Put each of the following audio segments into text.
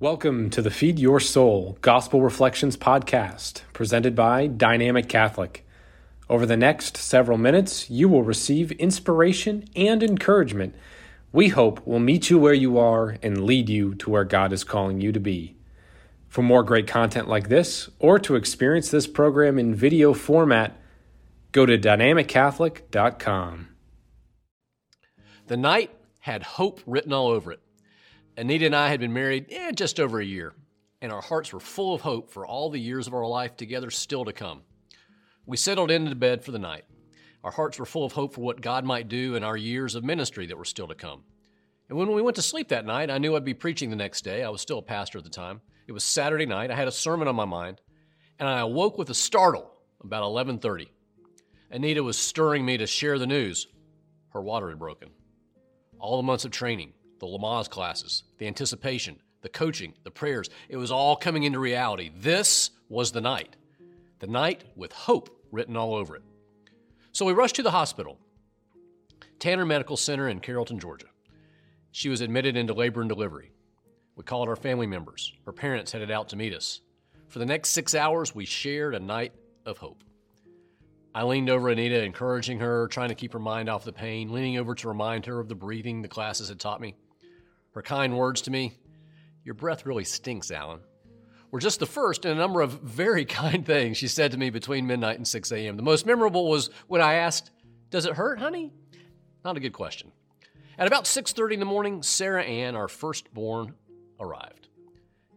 Welcome to the Feed Your Soul Gospel Reflections podcast, presented by Dynamic Catholic. Over the next several minutes, you will receive inspiration and encouragement we hope will meet you where you are and lead you to where God is calling you to be. For more great content like this, or to experience this program in video format, go to dynamiccatholic.com. The night had hope written all over it. Anita and I had been married eh, just over a year, and our hearts were full of hope for all the years of our life together still to come. We settled into bed for the night. Our hearts were full of hope for what God might do in our years of ministry that were still to come. And when we went to sleep that night, I knew I'd be preaching the next day. I was still a pastor at the time. It was Saturday night. I had a sermon on my mind, and I awoke with a startle about 11:30. Anita was stirring me to share the news. Her water had broken. All the months of training, the Lamaze classes, the anticipation, the coaching, the prayers. It was all coming into reality. This was the night. The night with hope written all over it. So we rushed to the hospital, Tanner Medical Center in Carrollton, Georgia. She was admitted into labor and delivery. We called our family members. Her parents headed out to meet us. For the next six hours, we shared a night of hope. I leaned over Anita, encouraging her, trying to keep her mind off the pain, leaning over to remind her of the breathing the classes had taught me. Her kind words to me Your breath really stinks, Alan. Were just the first in a number of very kind things she said to me between midnight and 6 a.m. The most memorable was when I asked, Does it hurt, honey? Not a good question. At about 6:30 in the morning, Sarah Ann, our firstborn, arrived.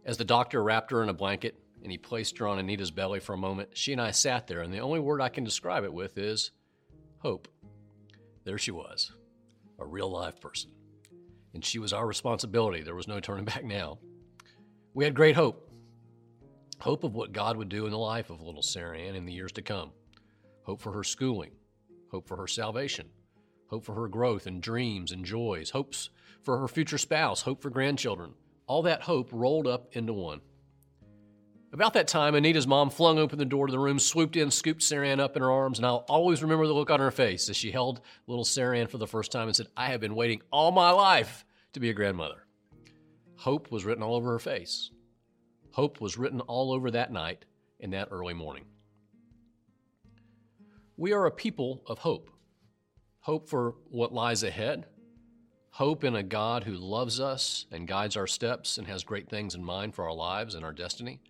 As the doctor wrapped her in a blanket and he placed her on Anita's belly for a moment, she and I sat there, and the only word I can describe it with is hope. There she was, a real live person and she was our responsibility. There was no turning back now. We had great hope hope of what God would do in the life of little Sarah Ann in the years to come, hope for her schooling, hope for her salvation, hope for her growth and dreams and joys, hopes for her future spouse, hope for grandchildren. All that hope rolled up into one. About that time, Anita's mom flung open the door to the room, swooped in, scooped Sarah Ann up in her arms, and I'll always remember the look on her face as she held little Sarah Ann for the first time and said, I have been waiting all my life to be a grandmother. Hope was written all over her face. Hope was written all over that night and that early morning. We are a people of hope. Hope for what lies ahead. Hope in a God who loves us and guides our steps and has great things in mind for our lives and our destiny.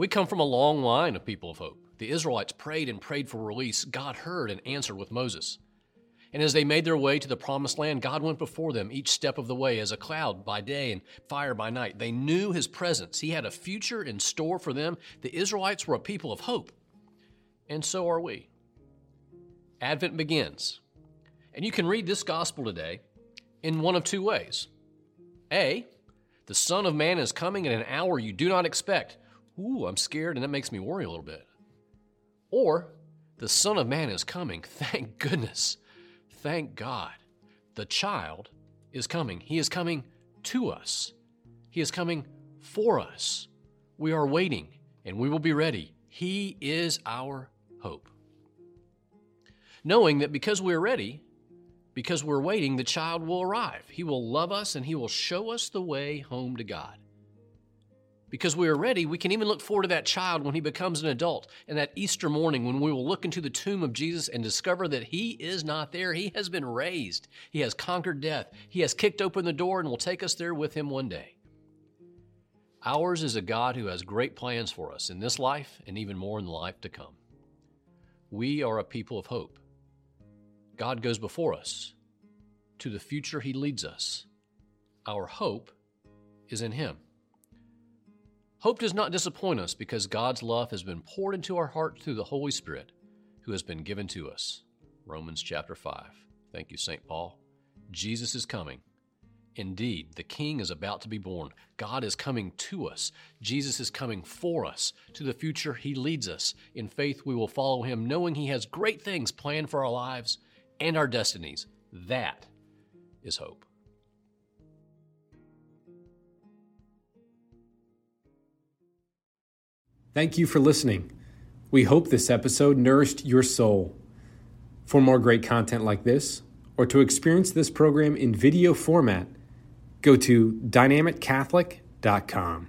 We come from a long line of people of hope. The Israelites prayed and prayed for release. God heard and answered with Moses. And as they made their way to the promised land, God went before them each step of the way as a cloud by day and fire by night. They knew his presence. He had a future in store for them. The Israelites were a people of hope. And so are we. Advent begins. And you can read this gospel today in one of two ways. A, the Son of Man is coming in an hour you do not expect ooh, I'm scared, and that makes me worry a little bit. Or, the Son of Man is coming. Thank goodness. Thank God. The child is coming. He is coming to us. He is coming for us. We are waiting, and we will be ready. He is our hope. Knowing that because we're ready, because we're waiting, the child will arrive. He will love us and he will show us the way home to God because we are ready, we can even look forward to that child when he becomes an adult and that Easter morning when we will look into the tomb of Jesus and discover that he is not there. He has been raised, he has conquered death, he has kicked open the door and will take us there with him one day. Ours is a God who has great plans for us in this life and even more in the life to come. We are a people of hope. God goes before us. To the future, He leads us. Our hope is in Him. Hope does not disappoint us because God's love has been poured into our heart through the Holy Spirit who has been given to us. Romans chapter 5. Thank you, St. Paul. Jesus is coming. Indeed, the King is about to be born. God is coming to us. Jesus is coming for us. To the future, He leads us. In faith, we will follow Him, knowing He has great things planned for our lives and our destinies. That is hope. Thank you for listening. We hope this episode nourished your soul. For more great content like this, or to experience this program in video format, go to dynamiccatholic.com.